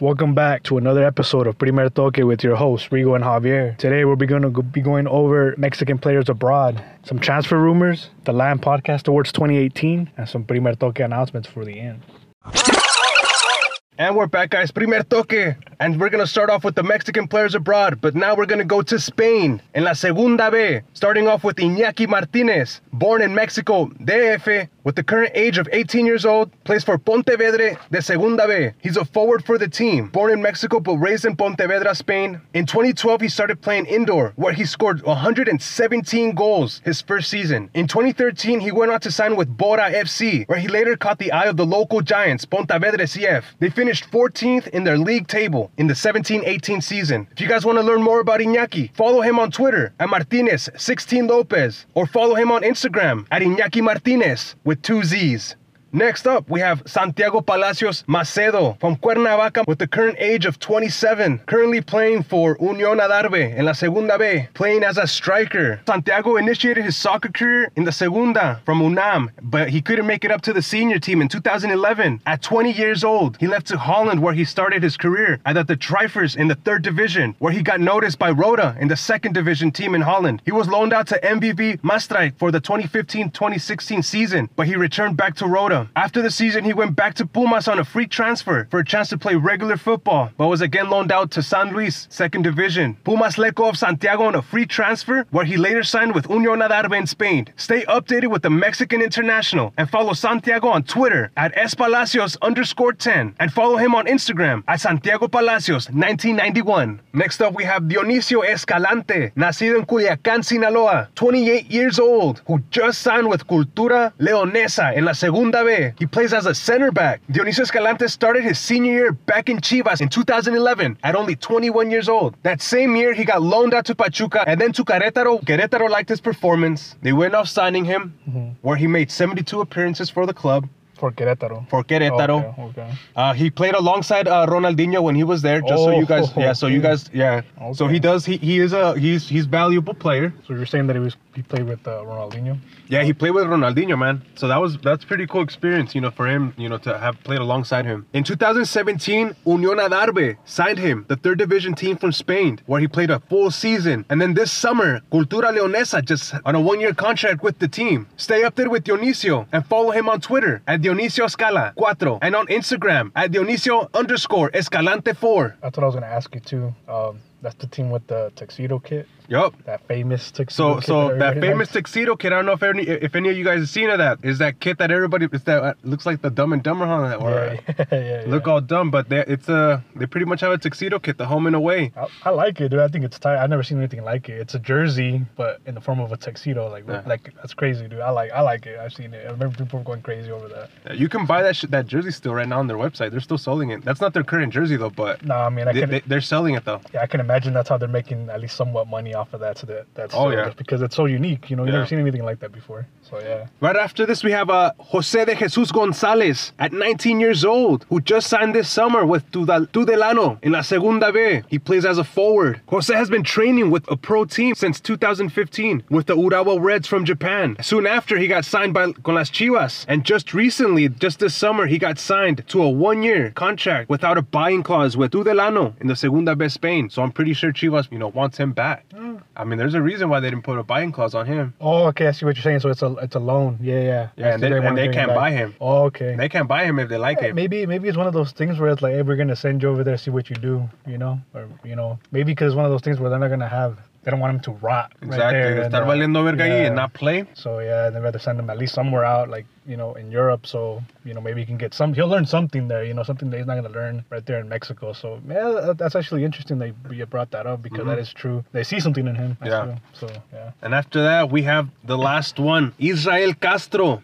Welcome back to another episode of Primer Toque with your hosts, Rigo and Javier. Today we're going to be going over Mexican players abroad, some transfer rumors, the Latin Podcast Awards 2018, and some Primer Toque announcements for the end. And we're back, guys. Primer toque. And we're going to start off with the Mexican players abroad, but now we're going to go to Spain in La Segunda B, starting off with Iñaki Martinez, born in Mexico, DF, with the current age of 18 years old, plays for Pontevedra de Segunda B. He's a forward for the team, born in Mexico but raised in Pontevedra, Spain. In 2012, he started playing indoor, where he scored 117 goals his first season. In 2013, he went on to sign with Bora FC, where he later caught the eye of the local giants, Pontevedra CF. They finished 14th in their league table in the 17-18 season. If you guys want to learn more about Iñaki, follow him on Twitter at Martinez16 Lopez, or follow him on Instagram at Iñaki Martinez with two Z's. Next up, we have Santiago Palacios Macedo from Cuernavaca with the current age of 27, currently playing for Unión Adarve in La Segunda B, playing as a striker. Santiago initiated his soccer career in the Segunda from UNAM, but he couldn't make it up to the senior team in 2011. At 20 years old, he left to Holland where he started his career at the Trifers in the third division, where he got noticed by Roda in the second division team in Holland. He was loaned out to MVV Maastricht for the 2015-2016 season, but he returned back to Roda. After the season, he went back to Pumas on a free transfer for a chance to play regular football, but was again loaned out to San Luis, second division. Pumas let go of Santiago on a free transfer, where he later signed with Unión Adarve in Spain. Stay updated with the Mexican International and follow Santiago on Twitter at espalacios underscore 10 and follow him on Instagram at Santiago Palacios 1991. Next up, we have Dionisio Escalante, nacido en Culiacán, Sinaloa, 28 years old, who just signed with Cultura Leonesa in La Segunda B. He plays as a center back. Dionisio Escalante started his senior year back in Chivas in 2011 at only 21 years old. That same year, he got loaned out to Pachuca and then to Querétaro. Querétaro liked his performance. They went off signing him, where he made 72 appearances for the club. For Querétaro. For Querétaro. Okay, okay. Uh, he played alongside uh, Ronaldinho when he was there. Just so you guys, Oh, yeah. So you guys, yeah. So he does. He, he is a he's he's valuable player. So you're saying that he was he played with uh, Ronaldinho? Yeah, he played with Ronaldinho, man. So that was that's pretty cool experience, you know, for him, you know, to have played alongside him. In 2017, Unión Adarve signed him, the third division team from Spain, where he played a full season. And then this summer, Cultura Leonesa just on a one-year contract with the team. Stay up there with Dionisio and follow him on Twitter at Dionisio Escala 4 and on Instagram at Dionisio underscore Escalante 4. That's what I was gonna ask you too. Um, that's the team with the tuxedo kit, Yup. that famous tuxedo. So, kit so that everybody famous likes. tuxedo kit. I don't know if any, if any of you guys have seen of that. Is that kit that everybody? Is that uh, looks like the Dumb and Dumber, huh? That or, Yeah, yeah, yeah. Look all dumb, but they, it's a they pretty much have a tuxedo kit, the home and away. I, I like it, dude. I think it's tight. I've never seen anything like it. It's a jersey, but in the form of a tuxedo. Like, Yeah. like that's crazy, dude. I like, I like it. I've seen it. I remember people going crazy over that. Yeah, You can buy that sh- that jersey still right now on their website. They're still selling it. That's not their current jersey though, but Nah, I mean, I they, can, they, they're selling it though. yeah, I can imagine that's how they're making at least somewhat money off of that. So that that's Oh, yeah. because it's so unique. You know, you've Yeah. never seen anything like that before. So yeah, Right after this, we have uh, Jose de Jesus Gonzalez at 19 years old, who just signed this summer with Tudal- Tudelano in La Segunda B. He plays as a forward. Jose has been training with a pro team since 2015 with the Urawa Reds from Japan. Soon after, he got signed by con las Chivas. And just recently, just this summer, he got signed to a one-year contract without a buying clause with Tudelano in the Segunda B Spain. So I'm pretty sure Chivas, you know, wants him back. I mean, there's a reason why they didn't put a buying clause on him. Oh, okay. I see what you're saying. So it's a it's a loan. Yeah, yeah. Yeah, and see they- and they can't back. buy him. Oh, okay. They can't buy him if they like Yeah, him. maybe maybe it's one of those things where it's like, hey, we're gonna send you over there, see what you do, you know, or you know, maybe because it's one of those things where they're not gonna have, they don't want him to rot. right Exactly. there, de and, uh, valiendo verga ahí yeah. and not play. So yeah, they'd rather send him at least somewhere out, like you know, in Europe. So you know, maybe he can get some. He'll learn something there. You know, something that he's not gonna learn right there in Mexico. So yeah, that's actually interesting that you brought that up because that is true. They see something in him. Yeah. True. So yeah. And after that, we have the last one, Israel Castro.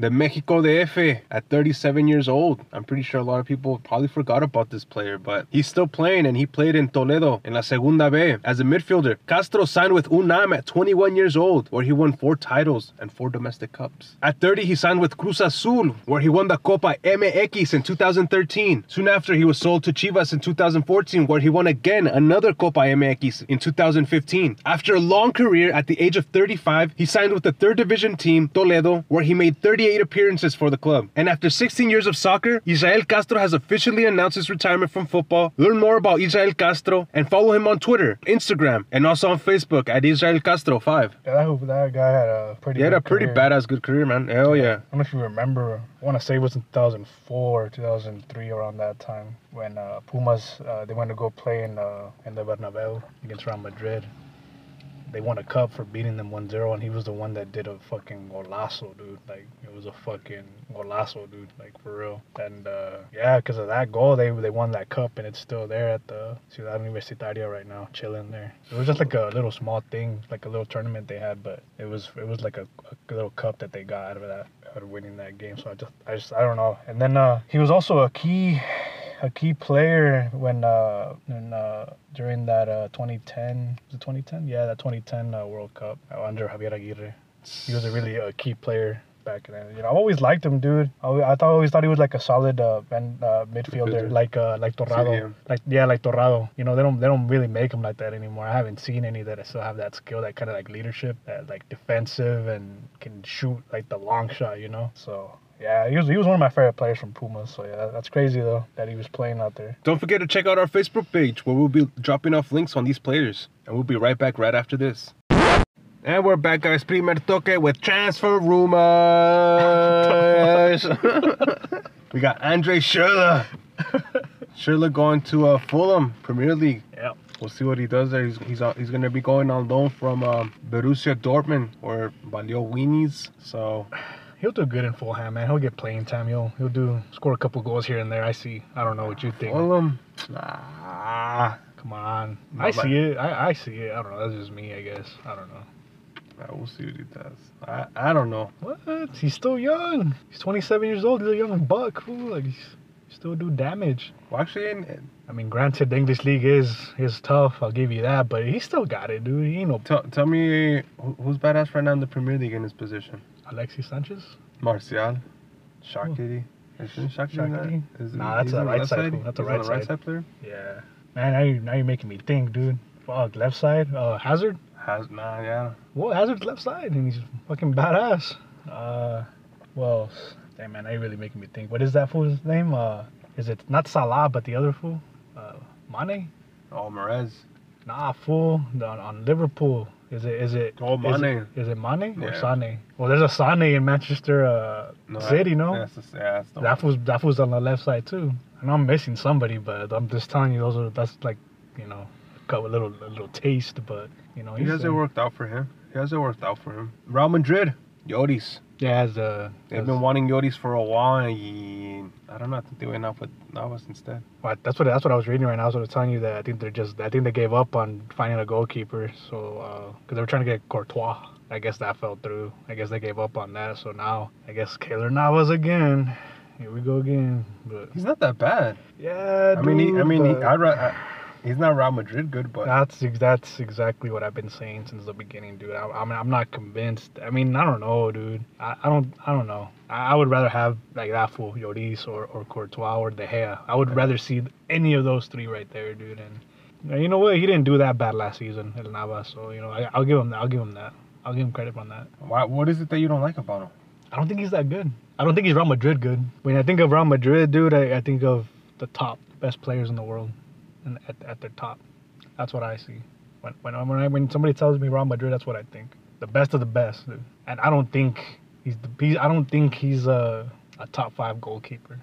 The Mexico DF at 37 years old. I'm pretty sure a lot of people probably forgot about this player, but he's still playing and he played in Toledo in La Segunda B as a midfielder. Castro signed with UNAM at 21 years old, where he won four titles and four domestic cups. At 30, he signed with Cruz Azul, where he won the Copa MX in 2013. Soon after, he was sold to Chivas in 2014, where he won again another Copa MX in 2015. After a long career at the age of 35, he signed with the third division team, Toledo, where he made 38 28 appearances for the club. And after 16 years of soccer, Israel Castro has officially announced his retirement from football. Learn more about Israel Castro and follow him on Twitter, Instagram, and also on Facebook at Israel Castro 5. Yeah, that, that guy had a pretty. He had a pretty career. badass good career, man. Hell yeah. I don't know if you remember. I want to say it was in 2004, 2003, around that time when uh, Pumas uh, they went to go play in uh, in the Bernabeu against Real Madrid. They won a cup for beating them 1-0, and he was the one that did a fucking golazo, dude. Like it was a fucking golazo, dude. Like for real. And uh, yeah, because of that goal, they they won that cup, and it's still there at the Ciudad Universitaria right now, chilling there. It was just like a little small thing, like a little tournament they had, but it was it was like a, a little cup that they got out of that, out of winning that game. So I just I just I don't know. And then uh, he was also a key a key player when uh, when, uh during that uh 2010 was it 2010 yeah that 2010 uh, World Cup uh, under Javier Aguirre. He was a really uh, key player back then. You know I've always liked him dude. I, always- I thought always thought he was like a solid uh, uh midfielder Midfielder. like uh like Torrado. Yeah. like yeah like Torrado. You know they don't they don't really make him like that anymore. I haven't seen any that still have that skill that kind of like leadership that like defensive and can shoot like the long shot you know? So yeah, he was, he was one of my favorite players from Pumas. So yeah, that's crazy though that he was playing out there. Don't forget to check out our Facebook page where we'll be dropping off links on these players. And we'll be right back right after this. And we're back, guys. Primer toque with transfer rumors. we got Andre Schürrle. Schürrle going to uh, Fulham Premier League. Yeah. We'll see what he does there. He's he's, uh, he's going to be going on loan from um, Borussia Dortmund or Valio Weenies. So He'll do good in Fulham, man. He'll get playing time. He'll he'll do score a couple goals here and there. I see. I don't know what you think. Fulham, ah, Come on. I see it. I, I see it. I don't know. That's just me, I guess. I don't know. we'll see what he does. I, I don't know. What? He's still young. He's 27 years old. He's a young buck. Fool. Like he's still do damage. Well, actually, in, I mean, granted, the English league is is tough. I'll give you that, but he still got it, dude. He ain't no Tell, tell me who- who's badass right now in the Premier League in his position? Alexis Sanchez. Martial, Shaqiri. Isn't Shaqiri in? Shaqiri? Is- Nah, that's a the right left side. That's a right the right side. side player. Yeah. Man, now you now you're making me think, dude. Fuck, left side. Uh, Hazard. Has nah, yeah. Well, Hazard's left side, and he's fucking badass. Uh, well, damn man, you're really making me think. What is that fool's name? Uh, is it not Salah, but the other fool? Uh, Mane? Oh, Mahrez. Nah, fool. On, on Liverpool. Is it? Is it? Oh, is Mane. it- Is it Mane or Yeah. Sane? Well, there's a Sane in Manchester uh, City, no? That's the, yeah, that's That fool's that fool's on the left side too. I know I'm missing somebody, but I'm just telling you those are that's like, you know, got a little a little taste, but you know He hasn't worked out for him. He hasn't worked out for him. Real Madrid, Lloris. Yeah, as uh, They've as- been wanting Lloris for a while. And I don't know. I think they went out with Navas instead. Well, that's what that's what I was reading right now. So I was telling you that I think they're just I think they gave up on finding a goalkeeper. So because they were trying to get Courtois, I guess that fell through. I guess they gave up on that. So now I guess Keylor Navas again. Here we go again. But He's not that bad. yeah, I mean, he, I mean, he, I'd, ra- I, he's not Real Madrid good, but That's that's exactly what I've been saying since the beginning, dude. I, I mean, I'm not convinced. I mean, I don't know, dude. I, I don't I don't know. I, I would rather have like that fool Lloris or or Courtois or De Gea. I would rather see any of those three right there, dude. And you know what? He didn't do that bad last season, El Navas. So you know, I, I'll give him I'll give him that. I'll give him credit on that. why, what is it that you don't like about him? I don't think he's that good. I don't think he's Real Madrid good. When I think of Real Madrid, dude, I, I think of the top best players in the world, at, at their top. That's what I see. When when when, I, when somebody tells me Real Madrid, that's what I think. The best of the best, dude. And I don't think he's the he's, I don't think he's a a top five goalkeeper.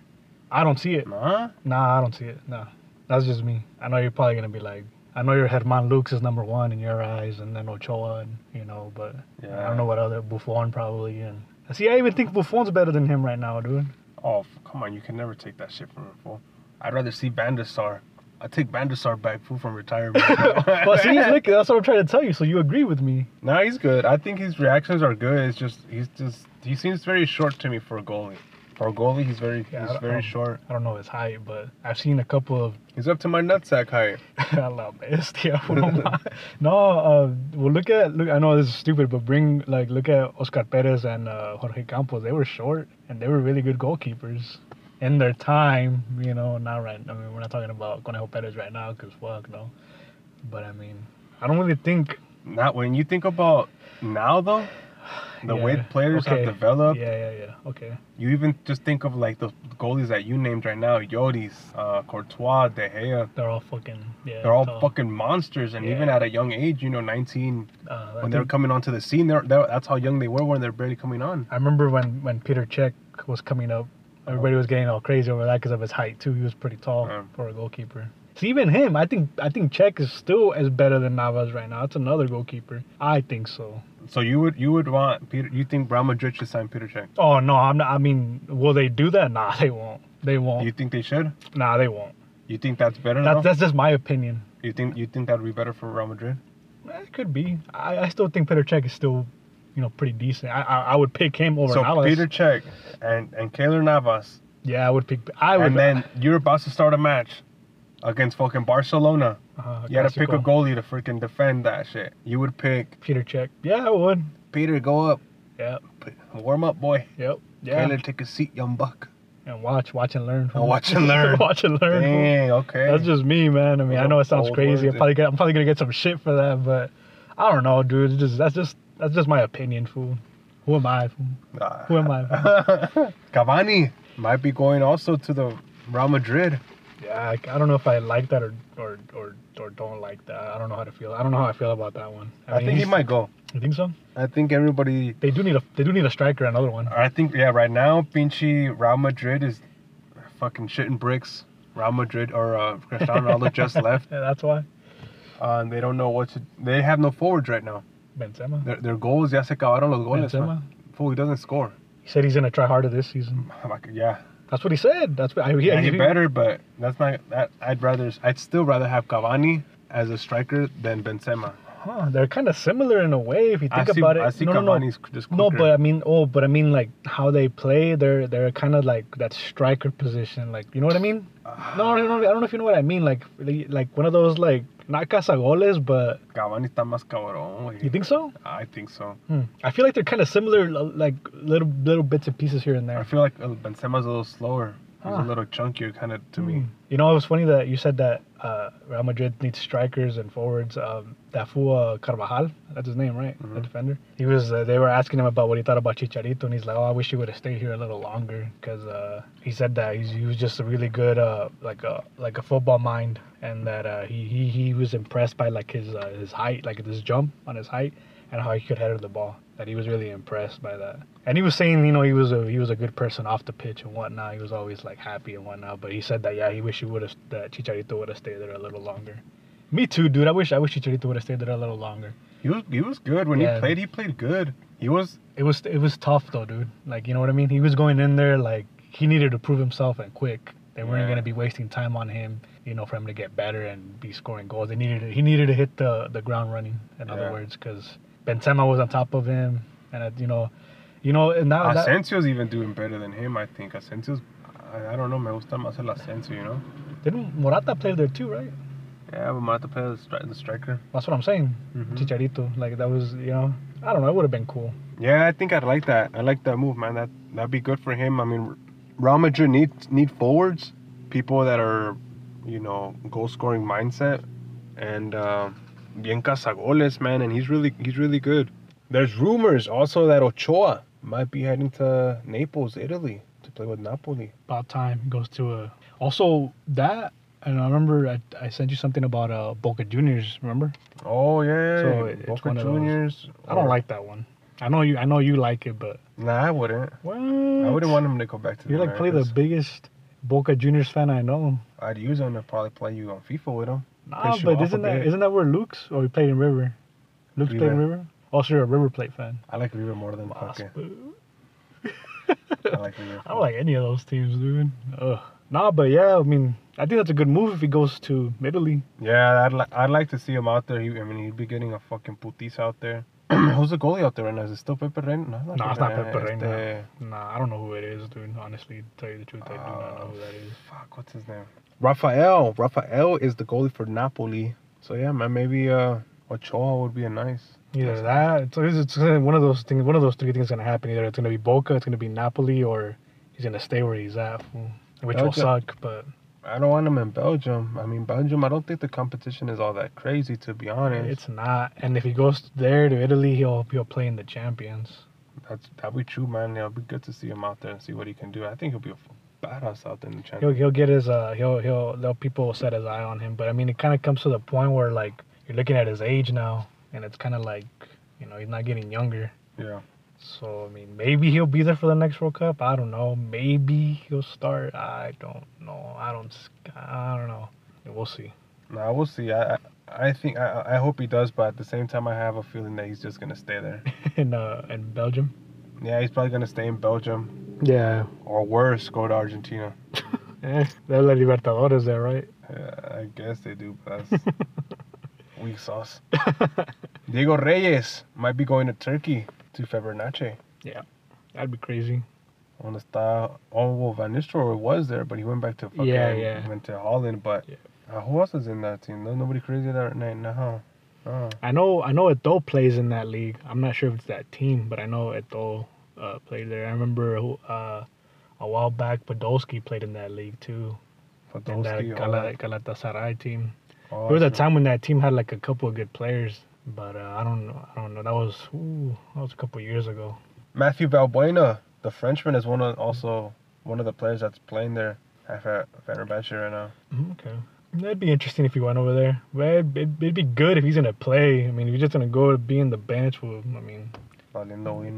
I don't see it. Nah. Nah, I don't see it. Nah, that's just me. I know you're probably gonna be like, I know your Germán Lux is number one in your eyes, and then Ochoa, and you know, but I don't know what other Buffon probably. And see, I even think Buffon's better than him right now, dude. Oh, come on. You can never take that shit from fool. I'd rather see Van der Sar. I take Van der Sar back, fool, from retirement. well, see, look, that's what I'm trying to tell you. So you agree with me? No, he's good. I think his reactions are good. It's just he's just he seems very short to me for a goalie. For a goalie, he's very Yeah, he's very short. I don't know his height, but I've seen a couple of. He's up to my nutsack height. I love bestia. no, uh, well, look at look. I know this is stupid, but bring like look at Oscar Perez and uh, Jorge Campos. They were short and they were really good goalkeepers in their time. You know, not right. I mean, we're not talking about Conejo Perez right now because fuck no. But I mean, I don't really think. Not when you think about now though. The Yeah, way players have developed. Yeah, yeah, yeah. Okay. You even just think of like the goalies that you named right now, Lloris, uh, Courtois, De Gea. They're all fucking. Yeah. They're all tall. fucking monsters, and even at a young age, you know, 19, Uh, when they're think- coming onto the scene, they're, they're that's how young they were when they're barely coming on. I remember when when Peter Cech was coming up, everybody was getting all crazy over that because of his height too. He was pretty tall Yeah. for a goalkeeper. So even him, I think I think Cech is still as better than Navas right now. That's another goalkeeper. I think so. So you would you would want Peter? You think Real Madrid should sign Peter Cech? Oh no, I'm not. I mean, will they do that? Nah, they won't. They won't. You think they should? nah, they won't. You think that's better? That's that's just my opinion. You think you think that would be better for Real Madrid? Eh, It could be. I, I still think Peter Cech is still, you know, pretty decent. I I, I would pick him over so. Peter Cech and and Keylor Navas, yeah, I would pick. I would. and then you're about to start a match against fucking Barcelona. uh, You had to pick a goalie to freaking defend that shit. You would pick Peter Cech. Yeah, I would. Peter. Go up, Yeah. warm up, boy. Yep. Yeah. Keylor, take a seat, young buck. and watch, watch and learn. Oh, watch and learn. watch and learn. Dang, okay. That's just me, man. I mean, I know it sounds crazy. I'm probably, gonna, I'm probably gonna get some shit for that, but I don't know, dude. It's just that's just that's just my opinion, fool. Who am I? Who am I? Cavani might be going also to the Real Madrid. Yeah, I, I don't know if I like that or, or or or don't like that. I don't know how to feel. I don't know how I feel about that one. I, mean, think he might go. You think so? I think everybody. They do need a they do need a striker, another one. I think yeah. Right now, Pinchy Real Madrid is fucking shitting bricks. Real Madrid or uh, Cristiano Ronaldo just left, Yeah, that's why. uh, they don't know what to. They have no forwards right now. Benzema. Their, their goals ya se acabaron los goles. Benzema. Fool, he doesn't score. He said he's gonna try harder this season. Ah, like, yeah, That's what he said. That's what I, yeah, he- better, but that's not. That I'd rather. I'd still rather have Cavani as a striker than Benzema. Huh, they're kind of similar in a way if you think see, about it. I see no, no, no. Cavani's just No, but I mean, oh, but I mean, like how they play, they're they're kind of like that striker position, like you know what I mean? No, no, no, I don't know if you know what I mean, like like one of those like not cazagoles, but Cavani está más cabrón. you think so? I think so. Hmm. I feel like they're kind of similar, like little little bits and pieces here and there. I feel like uh, Benzema's a little slower. He's Huh. a little chunkier, kind of to me. Hmm. You know, it was funny that you said that uh, Real Madrid needs strikers and forwards. Um, uh, Carvajal, that's his name, right? The Mhm. defender. He was. Uh, they were asking him about what he thought about Chicharito, and he's like, "Oh, I wish he would have stayed here a little longer," because uh, he said that he was just a really good, uh, like a like a football mind, and that uh, he, he he was impressed by like his uh, his height, like his jump on his height, and how he could header the ball. That he was really impressed by that. And he was saying, you know, he was a he was a good person off the pitch and whatnot. He was always like happy and whatnot. But he said that yeah, he wish he would have that Chicharito would have stayed there a little longer. Me too, dude. I wish I wish Chicharito would have stayed there a little longer. He was he was good when Yeah. he played. He played good. He was It was it was tough though, dude. Like you know what I mean. He was going in there like he needed to prove himself and quick. They weren't Yeah. gonna be wasting time on him, you know, for him to get better and be scoring goals. They needed to, he needed to hit the the ground running. In other words, because Benzema was on top of him, and uh, you know, you know, and now that, Asensio's even doing better than him. I think Asensio's. I, I don't know. Me gusta más el Asensio, you know. didn't Morata play there too, right? Yeah, but Mata play the, stri- the striker. That's what I'm saying. Mhm. Chicharito, like that was, you know, I don't know. It would have been cool. Yeah, I think I'd like that. I like that move, man. That that'd be good for him. I mean, Real Madrid need need forwards, people that are, you know, goal scoring mindset, and uh, bien cazagoles, man. And he's really he's really good. There's rumors also that Ochoa might be heading to Naples, Italy, to play with Napoli. About time goes to a. Also that, and I remember I, I sent you something about uh Boca Juniors. Remember? Oh yeah, So it's Boca Juniors. I don't like that one. I know you. I know you like it, but Nah, I wouldn't. what? I wouldn't want him to go back to. You're the like play the biggest Boca Juniors fan I know. I'd use him to probably play you on FIFA with him. Nah, but isn't that isn't that where Lux? Or he played in River. Lux played in River. River. Oh, also, you're a River Plate fan. I like River more than Boss, fucking. I like River. I don't like any of those teams, dude. Ugh. Nah, but yeah, I mean, I think that's a good move if he goes to Italy. Yeah, I'd, li- I'd like to see him out there. He, I mean, he'd be getting a fucking putis out there. Who's the goalie out there right now? Is it still Pepe Reina? No, No, it's not. Pepe Reina. Este- Nah, I don't know who it is, dude. Honestly, to tell you the truth, I do not know ah, who that is. Fuck, what's his name? Rafael. Rafael is the goalie for Napoli. So yeah, man, maybe uh, Ochoa would be a nice. Either that, it's, it's it's one of those things. One of those three things is gonna happen. Either it's gonna be Boca, it's gonna be Napoli, or he's gonna stay where he's at, which will suck. But I don't want him in Belgium. I mean, Belgium. I don't think the competition is all that crazy, to be honest. It's not. And if he goes there to Italy, he'll he'll play in the champions. That's that'd be true, man. It'll be good to see him out there and see what he can do. I think he'll be a badass out there in the He'll he'll get his uh he'll he'll people will set his eye on him. But I mean, it kind of comes to the point where like you're looking at his age now, and it's kind of like you know he's not getting younger. Yeah. So I mean, maybe he'll be there for the next World Cup. I don't know. Maybe he'll start. I don't know. I don't. I don't know. We'll see. Nah, we'll see. I I, I think I I hope he does, but at the same time, I have a feeling that he's just gonna stay there. in uh in Belgium. Yeah, he's probably gonna stay in Belgium, Yeah. or worse, go to Argentina. Eh, they're La Libertadores there, right? Yeah, I guess they do, but that's weak sauce. Diego Reyes might be going to Turkey to Fenerbahce. That'd be crazy. On the está? Oh, well, Van Nistelrooy was there, but he went back to fucking, Yeah, yeah. went to Holland. But Yeah. uh, who else is in that team? There's nobody crazy there right now. Oh. I know. I know Eto'o plays in that league. I'm not sure if it's that team, but I know Eto'o uh, played there. I remember uh, a while back Podolski played in that league too. In that Podolski, Gala, Galatasaray team. oh, There was a time when that team had like a couple of good players, but uh, I don't know. I don't know. That was ooh, that was a couple of years ago. Mathieu Valbuena, the Frenchman, is one of also one of the players that's playing there at Fe- Fenerbahce right now. Mhm, Okay. That'd be interesting if he went over there. Well, it'd, be good if he's gonna play. I mean, if he's just gonna go to be in the bench, well, I mean,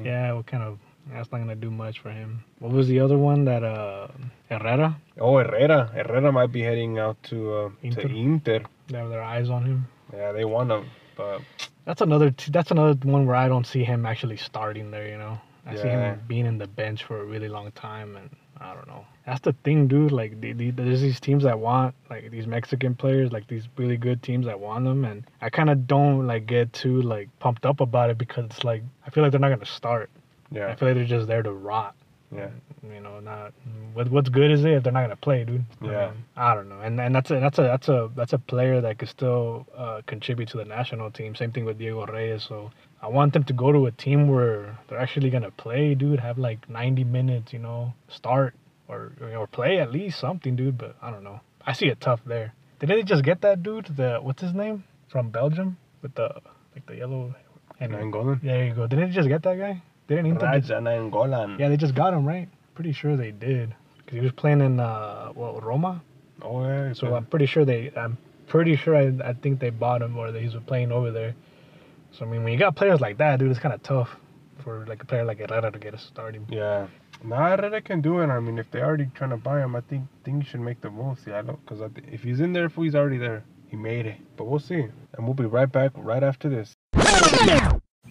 yeah, what kind of? That's not gonna do much for him. What was the other one that uh Herrera? Oh, Herrera. Herrera might be heading out to uh, Inter. to Inter. They have their eyes on him. Yeah, they want him, but That's another. T- that's another one where I don't see him actually starting there. You know, I see him being in the bench for a really long time, and I don't know. That's the thing, dude. Like, the, the, there's these teams that want like these Mexican players, like these really good teams that want them, and I kind of don't like get too like pumped up about it because it's like I feel like they're not gonna start. Yeah. I feel like they're just there to rot. yeah. You know, not what what's good is it if they're not gonna play, dude. I Yeah. I don't know, and and that's a that's a that's a that's a player that could still uh, contribute to the national team. Same thing with Diego Reyes. So I want them to go to a team where they're actually gonna play, dude. Have like 90 minutes, you know, start or or play at least something, dude. But I don't know. I see it tough there. Did they just get that dude? The what's his name from Belgium with the like the yellow. Nainggolan. There you go. Didn't they just get that guy? Didn't Inter just- Radja Nainggolan. yeah, they just got him right. Pretty sure they did because he was playing in uh, what Roma. Oh yeah. So I'm pretty sure they. I'm pretty sure I, I think they bought him or that he's playing over there. So I mean, when you got players like that, dude, it's kind of tough for like a player like Herrera to get a starting. Yeah. Nah, Herrera can do it. I mean, if they're already trying to buy him, I think think you should make the move. See, I don't, because if he's in there, if he's already there, he made it. But we'll see. And we'll be right back right after this.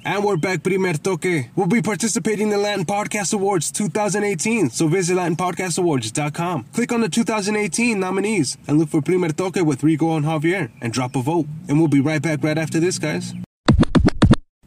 And we're back, Primer Toque. We'll be participating in the Latin Podcast Awards 2018, so visit LatinPodcastAwards.com. Click on the 2018 nominees and look for Primer Toque with Rico and Javier and drop a vote. And we'll be right back right after this, guys.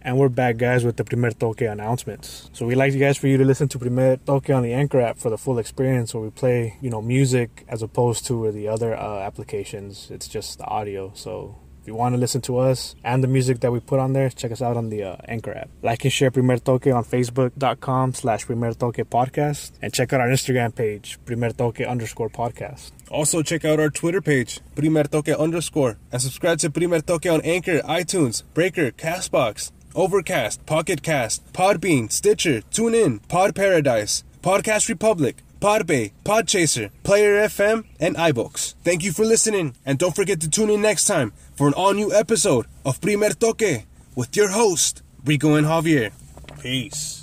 And we're back, guys, with the Primer Toque announcements. So we'd like you guys for you to listen to Primer Toque on the Anchor app for the full experience, where we play, you know, music as opposed to the other uh, applications. It's just the audio. So if you want to listen to us and the music that we put on there, check us out on the uh, Anchor app. Like and share Primer Toque on Facebook.com slash Primer Toque Podcast. And check out our Instagram page, Primer Toque underscore podcast. Also, check out our Twitter page, Primer Toque underscore, and subscribe to Primer Toque on Anchor, iTunes, Breaker, Castbox, Overcast, Pocket Cast, Podbean, Stitcher, TuneIn, Pod Paradise, Podcast Republic, Podbay, Podchaser, Player FM, and iBooks. Thank you for listening, and don't forget to tune in next time for an all new episode of Primer Toque with your host, Rico and Javier. Peace.